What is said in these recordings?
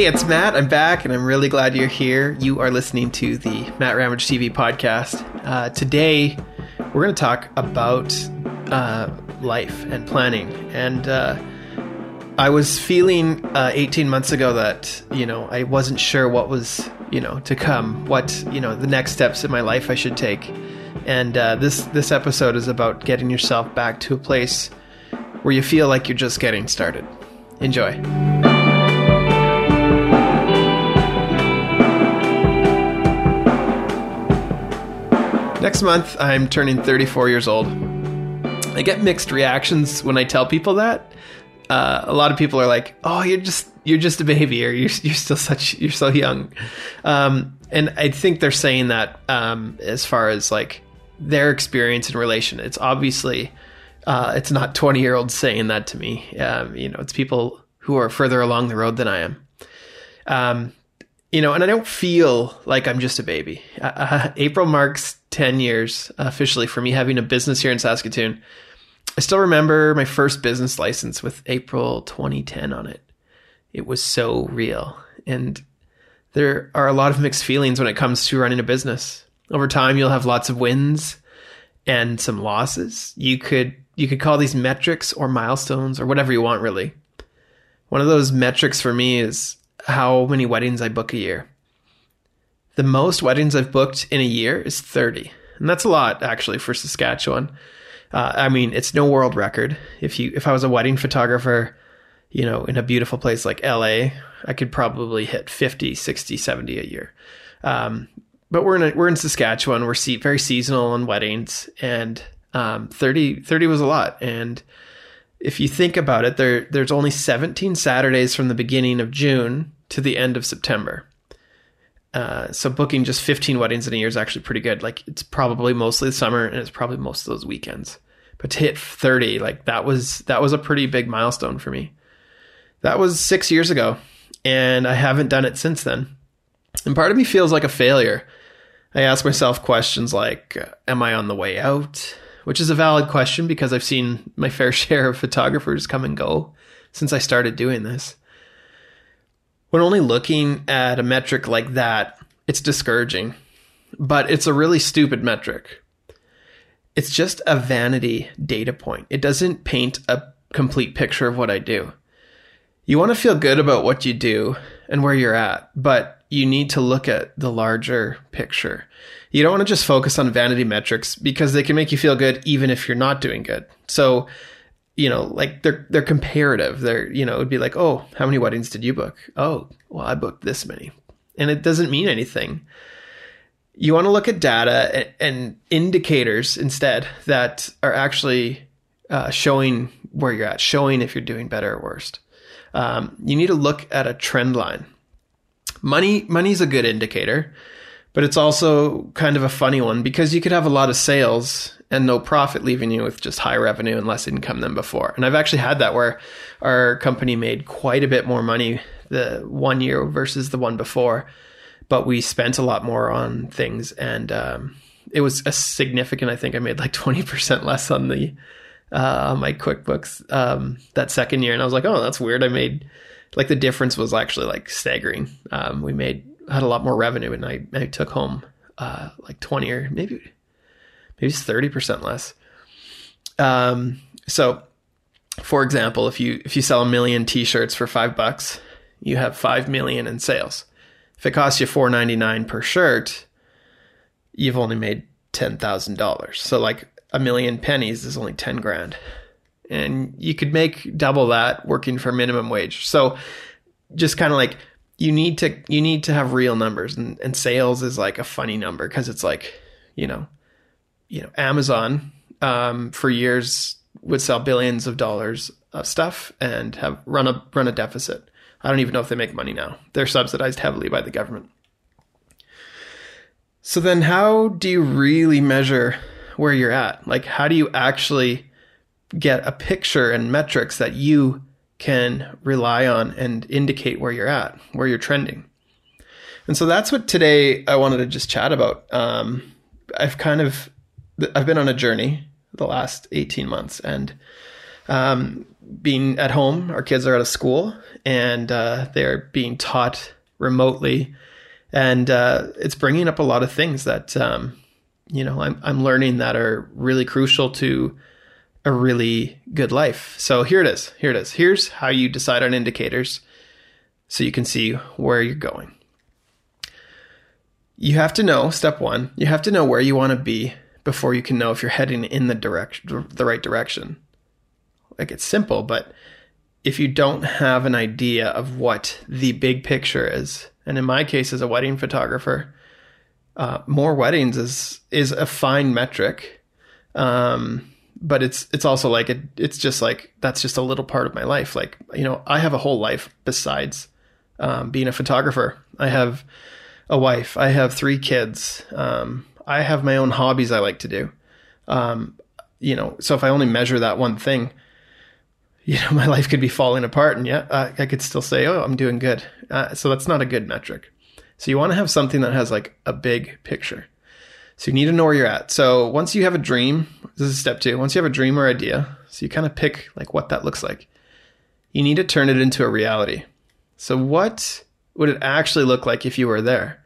Hey, it's Matt. I'm back, and I'm really glad you're here. You are listening to the Matt Ramage TV podcast. Uh, today, we're going to talk about uh, life and planning. And uh, I was feeling uh, 18 months ago that you know I wasn't sure what was you know to come, what you know the next steps in my life I should take. And uh, this this episode is about getting yourself back to a place where you feel like you're just getting started. Enjoy. Next month, I'm turning 34 years old. I get mixed reactions when I tell people that. Uh, a lot of people are like, "Oh, you're just you're just a baby, or you're you're still such you're so young," um, and I think they're saying that um, as far as like their experience in relation. It's obviously uh, it's not 20 year olds saying that to me. Um, you know, it's people who are further along the road than I am. Um, you know, and I don't feel like I'm just a baby. Uh, uh April marks 10 years officially for me having a business here in Saskatoon. I still remember my first business license with April 2010 on it. It was so real. And there are a lot of mixed feelings when it comes to running a business. Over time, you'll have lots of wins and some losses. You could you could call these metrics or milestones or whatever you want really. One of those metrics for me is how many weddings I book a year. The most weddings I've booked in a year is 30. And that's a lot actually for Saskatchewan. Uh, I mean, it's no world record. If you if I was a wedding photographer, you know, in a beautiful place like LA, I could probably hit 50, 60, 70 a year. Um, but we're in a, we're in Saskatchewan. We're see, very seasonal on weddings, and um, 30, 30 was a lot. And if you think about it, there there's only 17 Saturdays from the beginning of June to the end of September. Uh, so booking just 15 weddings in a year is actually pretty good. Like it's probably mostly the summer and it's probably most of those weekends. But to hit 30, like that was that was a pretty big milestone for me. That was 6 years ago and I haven't done it since then. And part of me feels like a failure. I ask myself questions like am I on the way out? Which is a valid question because I've seen my fair share of photographers come and go since I started doing this when only looking at a metric like that, it's discouraging. But it's a really stupid metric. It's just a vanity data point. It doesn't paint a complete picture of what I do. You want to feel good about what you do and where you're at, but you need to look at the larger picture. You don't want to just focus on vanity metrics because they can make you feel good even if you're not doing good. So you know, like they're they're comparative. They're you know, it would be like, oh, how many weddings did you book? Oh, well, I booked this many, and it doesn't mean anything. You want to look at data and, indicators instead that are actually uh, showing where you're at, showing if you're doing better or worse. Um, you need to look at a trend line. Money money's a good indicator, but it's also kind of a funny one because you could have a lot of sales and no profit, leaving you with just high revenue and less income than before. And I've actually had that where our company made quite a bit more money the one year versus the one before, but we spent a lot more on things, and um, it was a significant. I think I made like twenty percent less on the uh, my QuickBooks um, that second year, and I was like, oh, that's weird. I made like the difference was actually like staggering. Um, we made had a lot more revenue, and I I took home uh, like twenty or maybe maybe it's 30% less. Um, so for example, if you, if you sell a million t-shirts for five bucks, you have 5 million in sales. If it costs you 4.99 per shirt, you've only made $10,000. So like a million pennies is only 10 grand. And you could make double that working for minimum wage. So just kind of like you need to you need to have real numbers and, and sales is like a funny number because it's like, you know, you know, Amazon um, for years would sell billions of dollars of stuff and have run a run a deficit. I don't even know if they make money now. They're subsidized heavily by the government. So then how do you really measure where you're at? Like how do you actually get a picture and metrics that you can rely on and indicate where you're at, where you're trending? And so that's what today I wanted to just chat about. Um, I've kind of I've been on a journey the last 18 months and um, being at home, our kids are out of school and uh, they're being taught remotely, and uh, it's bringing up a lot of things that um, you know I'm I'm learning that are really crucial to a really good life. So here it is. Here it is. Here's how you decide on indicators so you can see where you're going. You have to know step 1, you have to know where you want to be before you can know if you're heading in the direction the right direction. Like it's simple, but if you don't have an idea of what the big picture is, and in my case as a wedding photographer, uh, more weddings is is a fine metric. Um, but it's it's also like it, it's just like that's just a little part of my life. Like you know, I have a whole life besides um, being a photographer. I have a wife. I have three kids. Um, I have my own hobbies I like to do. Um, you know, so if I only measure that one thing, you know, my life could be falling apart, and yet uh, I could still say, "Oh, I'm doing good." Uh, so that's not a good metric. So you want to have something that has like a big picture. So you need to know where you're at. So once you have a dream, this is step two. Once you have a dream or idea, so you kind of pick like what that looks like. You need to turn it into a reality. So what would it actually look like if you were there?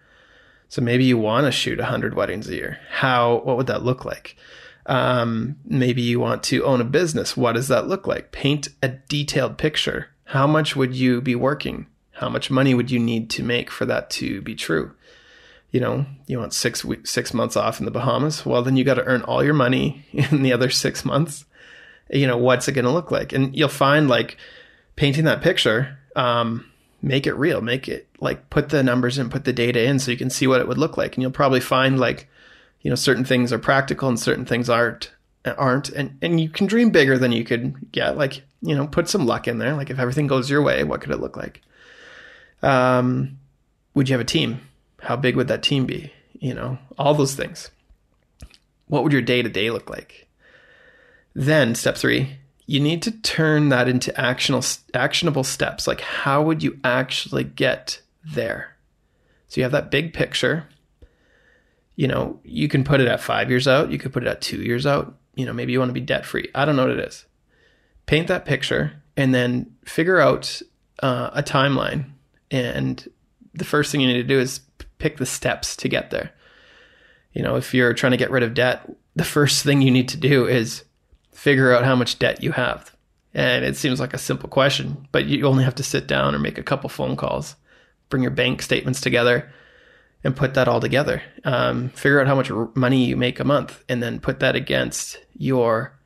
So maybe you want to shoot 100 weddings a year. How what would that look like? Um, maybe you want to own a business. What does that look like? Paint a detailed picture. How much would you be working? How much money would you need to make for that to be true? You know, you want six weeks, six months off in the Bahamas. Well, then you got to earn all your money in the other six months. You know, what's it going to look like? And you'll find like painting that picture, um, make it real, make it like put the numbers in, put the data in so you can see what it would look like. And you'll probably find like, you know, certain things are practical and certain things aren't, aren't. And, and you can dream bigger than you could get. Like, you know, put some luck in there. Like if everything goes your way, what could it look like? Um, would you have a team? How big would that team be? You know, all those things. What would your day to day look like? Then, step three, you need to turn that into actionable, actionable steps. Like, how would you actually get there? So, you have that big picture. You know, you can put it at five years out, you could put it at two years out. You know, maybe you want to be debt free. I don't know what it is. Paint that picture and then figure out uh, a timeline. And the first thing you need to do is pick the steps to get there. You know, if you're trying to get rid of debt, the first thing you need to do is figure out how much debt you have. And it seems like a simple question, but you only have to sit down or make a couple phone calls, bring your bank statements together, and put that all together. Um, figure out how much money you make a month, and then put that against your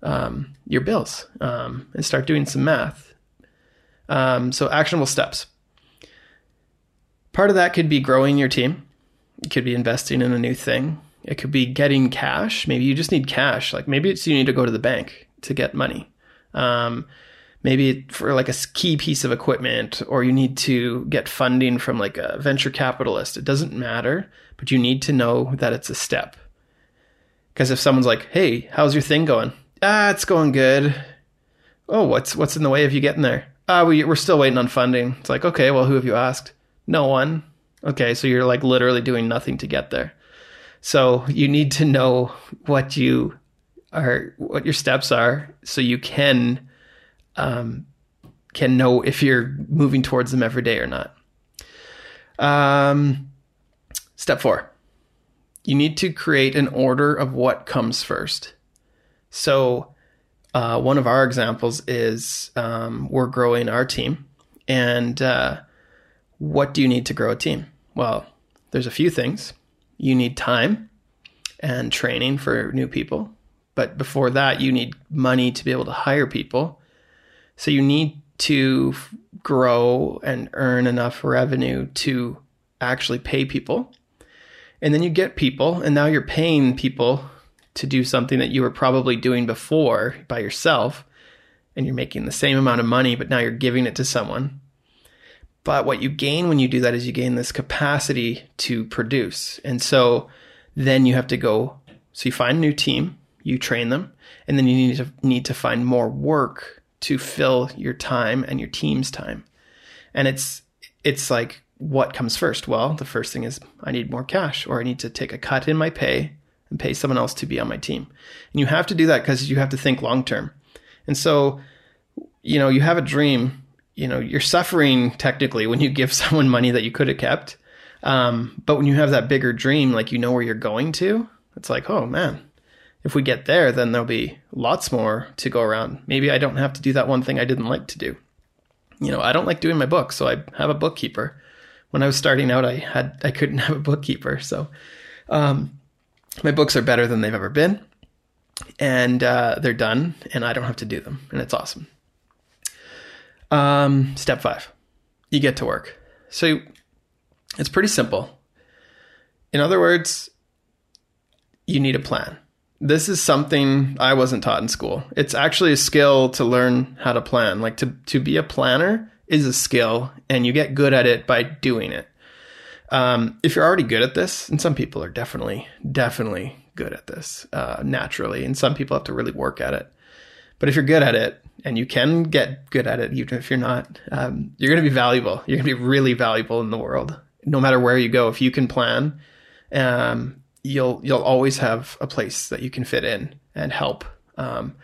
um, your bills, um, and start doing some math. Um, so actionable steps. Part of that could be growing your team. It could be investing in a new thing. It could be getting cash. Maybe you just need cash. Like maybe it's you need to go to the bank to get money. Um, maybe for like a key piece of equipment, or you need to get funding from like a venture capitalist. It doesn't matter, but you need to know that it's a step. Because if someone's like, "Hey, how's your thing going?" Ah, it's going good. Oh, what's what's in the way of you getting there? Ah, we, we're still waiting on funding. It's like, okay, well, who have you asked? No one. Okay, so you're like literally doing nothing to get there. So you need to know what you are, what your steps are, so you can um, can know if you're moving towards them every day or not. Um, step four, you need to create an order of what comes first. So uh, one of our examples is um, we're growing our team, and uh, what do you need to grow a team? Well, there's a few things. You need time and training for new people. But before that, you need money to be able to hire people. So you need to grow and earn enough revenue to actually pay people. And then you get people, and now you're paying people to do something that you were probably doing before by yourself. And you're making the same amount of money, but now you're giving it to someone. But what you gain when you do that is you gain this capacity to produce. And so then you have to go, so you find a new team, you train them, and then you need to need to find more work to fill your time and your team's time. And it's it's like what comes first? Well, the first thing is I need more cash or I need to take a cut in my pay and pay someone else to be on my team. And you have to do that because you have to think long term. And so, you know, you have a dream, you know, you're suffering technically when you give someone money that you could have kept. Um, but when you have that bigger dream, like you know where you're going to, it's like, oh man, if we get there, then there'll be lots more to go around. Maybe I don't have to do that one thing I didn't like to do. You know, I don't like doing my book, so I have a bookkeeper. When I was starting out, I had I couldn't have a bookkeeper, so um, my books are better than they've ever been, and uh, they're done, and I don't have to do them, and it's awesome. Um, step five, you get to work. So it's pretty simple. In other words, you need a plan. This is something I wasn't taught in school. It's actually a skill to learn how to plan. Like to, to be a planner is a skill and you get good at it by doing it. Um, if you're already good at this, and some people are definitely, definitely good at this uh, naturally, and some people have to really work at it. But if you're good at it, and you can get good at it, even if you're not, um, you're going to be valuable. You're going to be really valuable in the world, no matter where you go. If you can plan, um, you'll you'll always have a place that you can fit in and help. Um,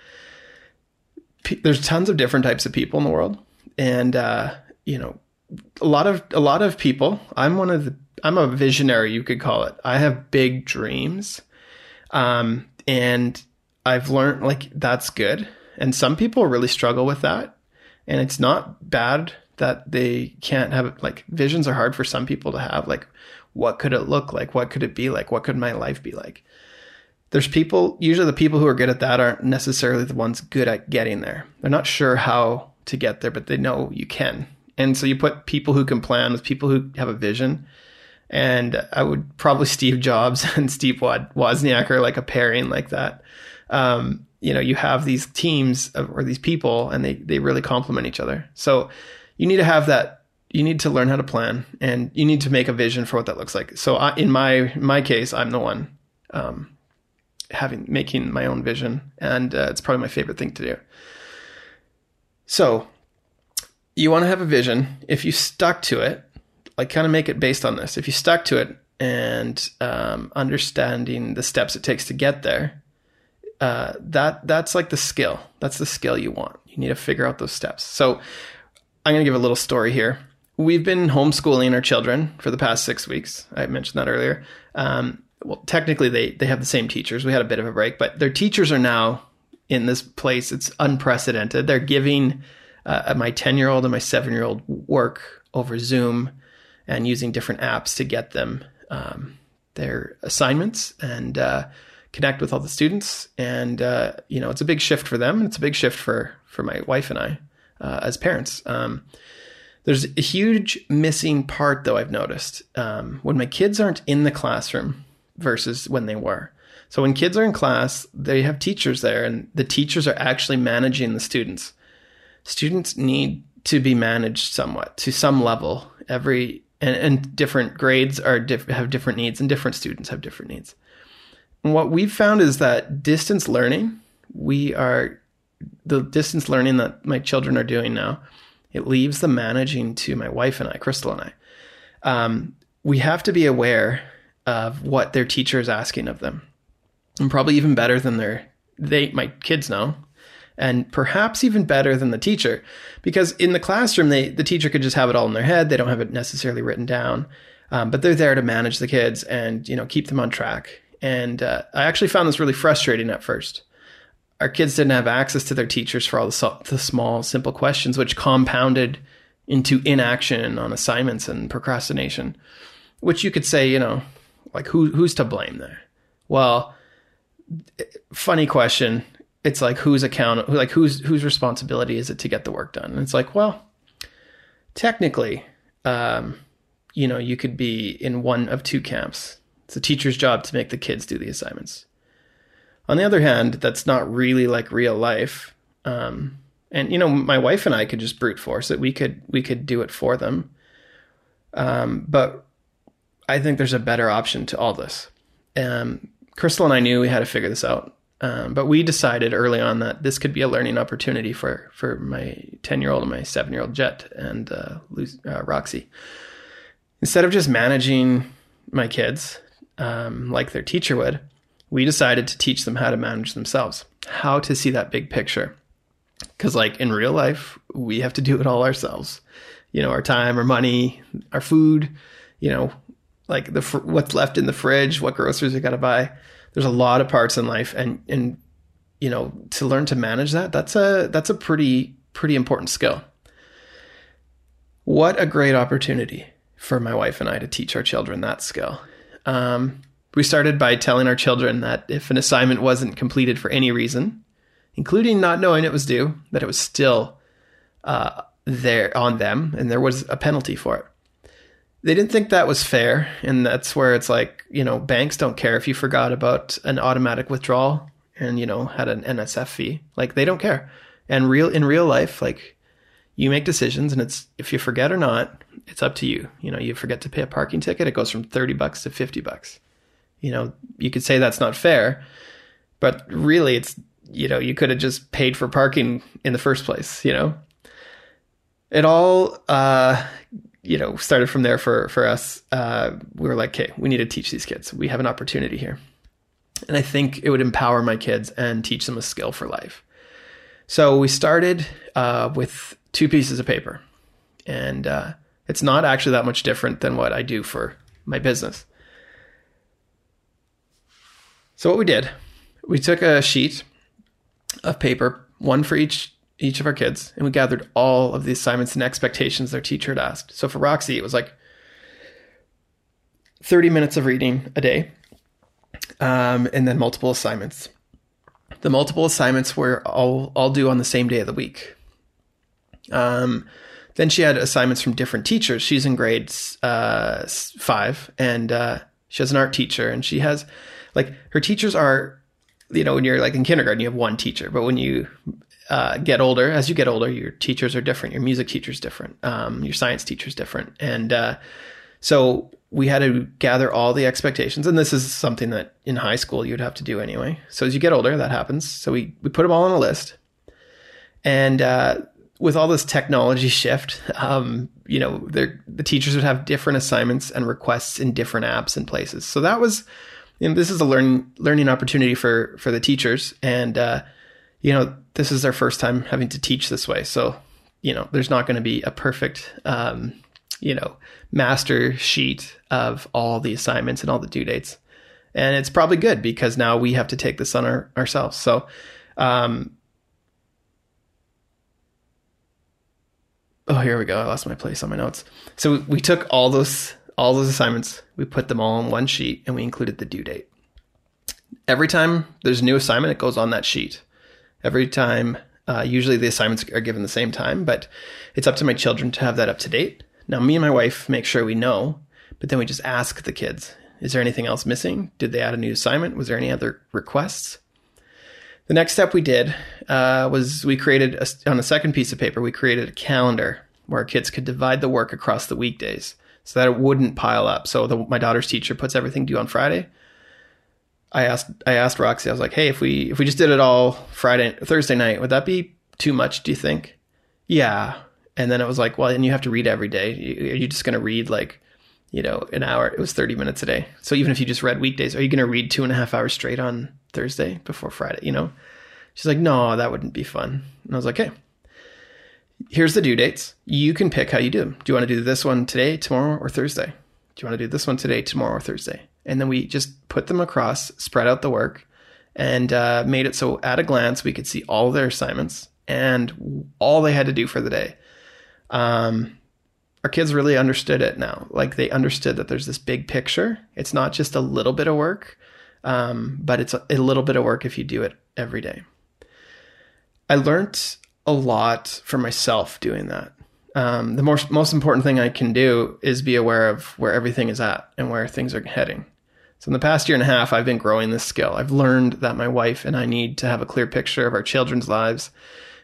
there's tons of different types of people in the world, and uh, you know, a lot of a lot of people. I'm one of the. I'm a visionary, you could call it. I have big dreams, um, and I've learned like that's good. And some people really struggle with that, and it's not bad that they can't have like visions are hard for some people to have. Like what could it look like? What could it be like? What could my life be like? There's people, usually the people who are good at that aren't necessarily the ones good at getting there. They're not sure how to get there, but they know you can. And so you put people who can plan with people who have a vision. And I would probably Steve Jobs and Steve Wozniak are like a pairing like that. Um, you know, you have these teams of, or these people and they, they really complement each other. So you need to have that you need to learn how to plan and you need to make a vision for what that looks like. So I, in my my case, I'm the one um, having making my own vision, and uh, it's probably my favorite thing to do. So you want to have a vision. If you stuck to it, like kind of make it based on this. If you stuck to it and um, understanding the steps it takes to get there, uh, that that's like the skill. That's the skill you want. You need to figure out those steps. So I'm going to give a little story here we've been homeschooling our children for the past six weeks. I mentioned that earlier. Um, well, technically, they they have the same teachers. We had a bit of a break, but their teachers are now in this place. It's unprecedented. They're giving uh, my ten year old and my seven year old work over Zoom and using different apps to get them um, their assignments and uh, connect with all the students. And uh, you know, it's a big shift for them. It's a big shift for for my wife and I uh, as parents. Um, there's a huge missing part, though, I've noticed um, when my kids aren't in the classroom versus when they were. So when kids are in class, they have teachers there, and the teachers are actually managing the students. Students need to be managed somewhat to some level. Every and, and different grades are diff, have different needs, and different students have different needs. What we've found is that distance learning, we are the distance learning that my children are doing now it leaves the managing to my wife and I, Crystal and I. Um, we have to be aware of what their teacher is asking of them, and probably even better than their they my kids know, and perhaps even better than the teacher, because in the classroom they the teacher could just have it all in their head. They don't have it necessarily written down, um, but they're there to manage the kids and you know keep them on track. And uh, I actually found this really frustrating at first our kids didn't have access to their teachers for all the, the small, simple questions, which compounded into inaction on assignments and procrastination. Which you could say, you know, like who who's to blame there? Well, funny question. It's like whose account, like whose whose responsibility is it to get the work done? And it's like, well, technically, um, you know, you could be in one of two camps. It's the teacher's job to make the kids do the assignments. On the other hand, that's not really like real life. Um, and you know, my wife and I could just brute force it. We could we could do it for them. Um, but I think there's a better option to all this. Um, Crystal and I knew we had to figure this out. Um, but we decided early on that this could be a learning opportunity for for my ten year old and my seven year old Jet and uh, uh, Roxy. Instead of just managing my kids um, like their teacher would, we decided to teach them how to manage themselves, how to see that big picture. Because, like, in real life, we have to do it all ourselves. You know, our time, our money, our food, you know, like the what's left in the fridge, what groceries we got to buy. There's a lot of parts in life, and and you know, to learn to manage that, that's a that's a pretty pretty important skill. What a great opportunity for my wife and I to teach our children that skill. Um, we started by telling our children that if an assignment wasn't completed for any reason, including not knowing it was due, that it was still uh, there on them and there was a penalty for it. They didn't think that was fair. And that's where it's like, you know, banks don't care if you forgot about an automatic withdrawal and, you know, had an NSF fee. Like they don't care. And real in real life, like you make decisions and it's if you forget or not, it's up to you. You know, you forget to pay a parking ticket, it goes from 30 bucks to 50 bucks you know, you could say that's not fair, but really it's, you know, you could have just paid for parking in the first place, you know? It all, uh, you know, started from there for, for us. Uh, we were like, okay, we need to teach these kids. We have an opportunity here. And I think it would empower my kids and teach them a skill for life. So we started uh, with two pieces of paper. And uh, it's not actually that much different than what I do for my business. So what we did, we took a sheet of paper, one for each each of our kids, and we gathered all of the assignments and expectations their teacher had asked. So for Roxy, it was like 30 minutes of reading a day, um, and then multiple assignments. The multiple assignments were all all due on the same day of the week. Um, then she had assignments from different teachers. She's in grades uh, five, and uh, she has an art teacher, and she has like her teachers are, you know, when you're like in kindergarten, you have one teacher, but when you uh, get older, as you get older, your teachers are different. Your music teacher's different. Um, your science teacher's different, and uh, so we had to gather all the expectations. And this is something that in high school you'd have to do anyway. So as you get older, that happens. So we we put them all on a list, and uh, with all this technology shift, um, you know, the teachers would have different assignments and requests in different apps and places. So that was you know, this is a learn learning opportunity for for the teachers, and uh, you know, this is their first time having to teach this way. So, you know, there's not going to be a perfect, um, you know, master sheet of all the assignments and all the due dates, and it's probably good because now we have to take this on our, ourselves. So. Um, oh, here we go. I lost my place on my notes. So we took all those all those assignments, we put them all on one sheet and we included the due date. Every time there's a new assignment, it goes on that sheet. Every time, uh, usually the assignments are given the same time, but it's up to my children to have that up to date. Now, me and my wife make sure we know, but then we just ask the kids is there anything else missing? Did they add a new assignment? Was there any other requests? The next step we did uh, was we created a, on a second piece of paper, we created a calendar where kids could divide the work across the weekdays so that it wouldn't pile up. So the, my daughter's teacher puts everything due on Friday. I asked I asked Roxy, I was like, hey, if we if we just did it all Friday Thursday night, would that be too much? Do you think? Yeah. And then it was like, well, and you have to read every day. Are you just going to read like, you know, an hour? It was thirty minutes a day. So even if you just read weekdays, are you going to read two and a half hours straight on Thursday before Friday? You know? She's like, no, that wouldn't be fun. And I was like, okay here's the due dates. You can pick how you do them. Do you want to do this one today, tomorrow, or Thursday? Do you want to do this one today, tomorrow, or Thursday? And then we just put them across, spread out the work, and uh, made it so at a glance we could see all their assignments and all they had to do for the day. Um, our kids really understood it now. Like they understood that there's this big picture. It's not just a little bit of work, um, but it's a, a little bit of work if you do it every day. I learned a lot for myself doing that. Um, the most most important thing I can do is be aware of where everything is at and where things are heading. So in the past year and a half, I've been growing this skill. I've learned that my wife and I need to have a clear picture of our children's lives,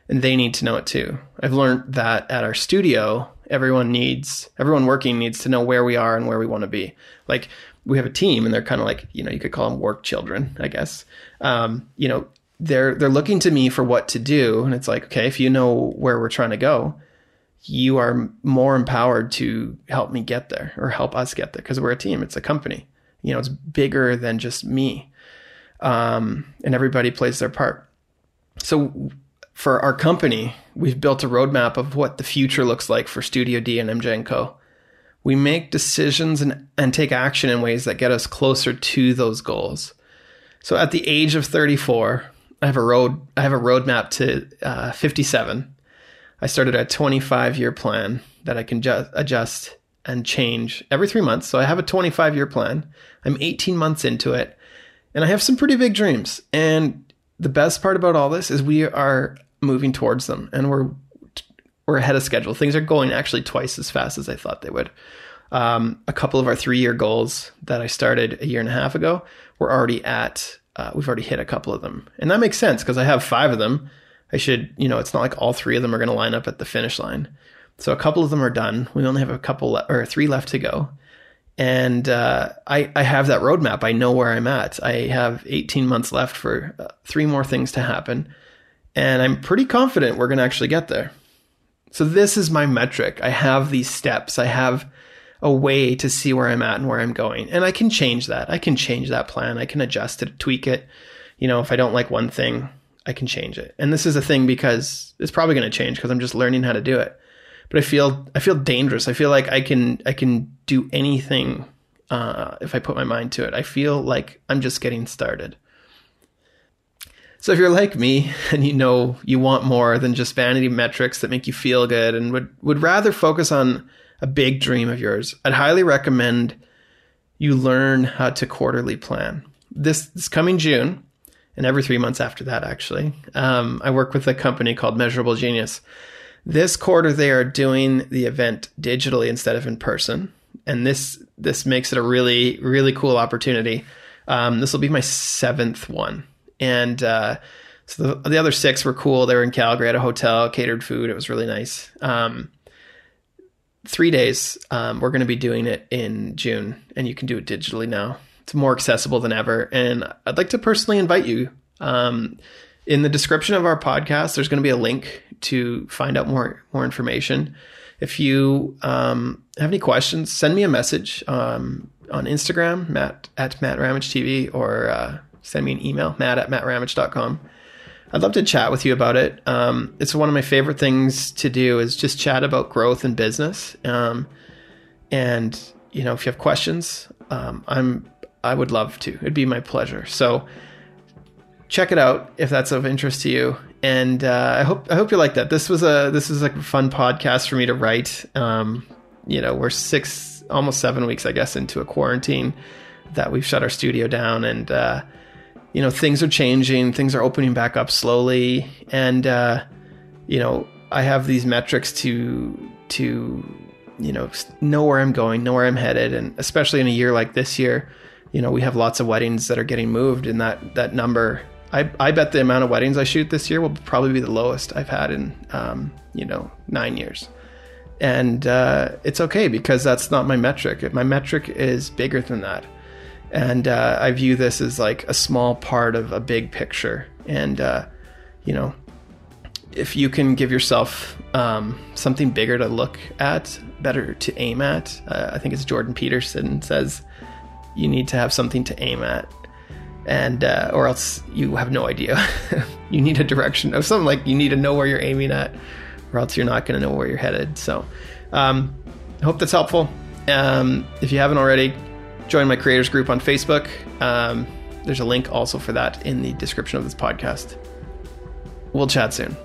and they need to know it too. I've learned that at our studio, everyone needs everyone working needs to know where we are and where we want to be. Like we have a team, and they're kind of like you know you could call them work children, I guess. Um, you know, they're they're looking to me for what to do and it's like okay if you know where we're trying to go you are more empowered to help me get there or help us get there because we're a team it's a company you know it's bigger than just me um, and everybody plays their part so for our company, we've built a roadmap of what the future looks like for Studio D and MJ and Co. We make decisions and, and take action in ways that get us closer to those goals. So at the age of 34, I have a road I have a roadmap to uh, 57. I started a 25 year plan that I can ju- adjust and change every three months. So I have a 25 year plan. I'm 18 months into it, and I have some pretty big dreams. And the best part about all this is we are moving towards them, and we're we're ahead of schedule. Things are going actually twice as fast as I thought they would. Um, a couple of our three year goals that I started a year and a half ago, we're already at. Uh, we've already hit a couple of them, and that makes sense because I have five of them. I should, you know, it's not like all three of them are going to line up at the finish line. So a couple of them are done. We only have a couple le- or three left to go. And uh, I, I have that roadmap. I know where I'm at. I have 18 months left for uh, three more things to happen. And I'm pretty confident we're going to actually get there. So this is my metric. I have these steps. I have a way to see where I'm at and where I'm going. And I can change that. I can change that plan. I can adjust it, tweak it. You know, if I don't like one thing, I can change it. And this is a thing because it's probably going to change because I'm just learning how to do it but I feel I feel dangerous. I feel like I can I can do anything uh, if I put my mind to it. I feel like I'm just getting started. So if you're like me and you know you want more than just vanity metrics that make you feel good and would would rather focus on a big dream of yours, I'd highly recommend you learn how to quarterly plan. This this coming June and every three months after that, actually, um, I work with a company called Measurable Genius this quarter, they are doing the event digitally instead of in person, and this this makes it a really really cool opportunity. Um, this will be my seventh one, and uh, so the, the, other six were cool. They were in Calgary at a hotel, catered food. It was really nice. Um, three days. Um, we're going to be doing it in June, and you can do it digitally now. It's more accessible than ever, and I'd like to personally invite you. Um, in the description of our podcast, there's going to be a link to find out more more information. If you um, have any questions, send me a message um, on Instagram, Matt at Matt Ramage TV, or uh, send me an email, Matt at mattramage.com. I'd love to chat with you about it. Um, it's one of my favorite things to do is just chat about growth and business. Um, and you know, if you have questions, um, I'm I would love to. It'd be my pleasure. So check it out if that's of interest to you. And uh, I hope I hope you like that. This was a this is a fun podcast for me to write. Um, you know, we're six almost seven weeks, I guess, into a quarantine that we've shut our studio down, and uh, you know things are changing. Things are opening back up slowly, and uh, you know I have these metrics to to you know know where I'm going, know where I'm headed, and especially in a year like this year, you know we have lots of weddings that are getting moved, and that that number I, I bet the amount of weddings I shoot this year will probably be the lowest I've had in, um, you know, nine years. And uh, it's okay because that's not my metric. My metric is bigger than that. And uh, I view this as like a small part of a big picture. And, uh, you know, if you can give yourself um, something bigger to look at, better to aim at, uh, I think it's Jordan Peterson says you need to have something to aim at and uh, or else you have no idea. you need a direction of something like you need to know where you're aiming at, or else you're not going to know where you're headed. So, um, hope that's helpful. Um, if you haven't already, join my creators group on Facebook. Um, there's a link also for that in the description of this podcast. We'll chat soon.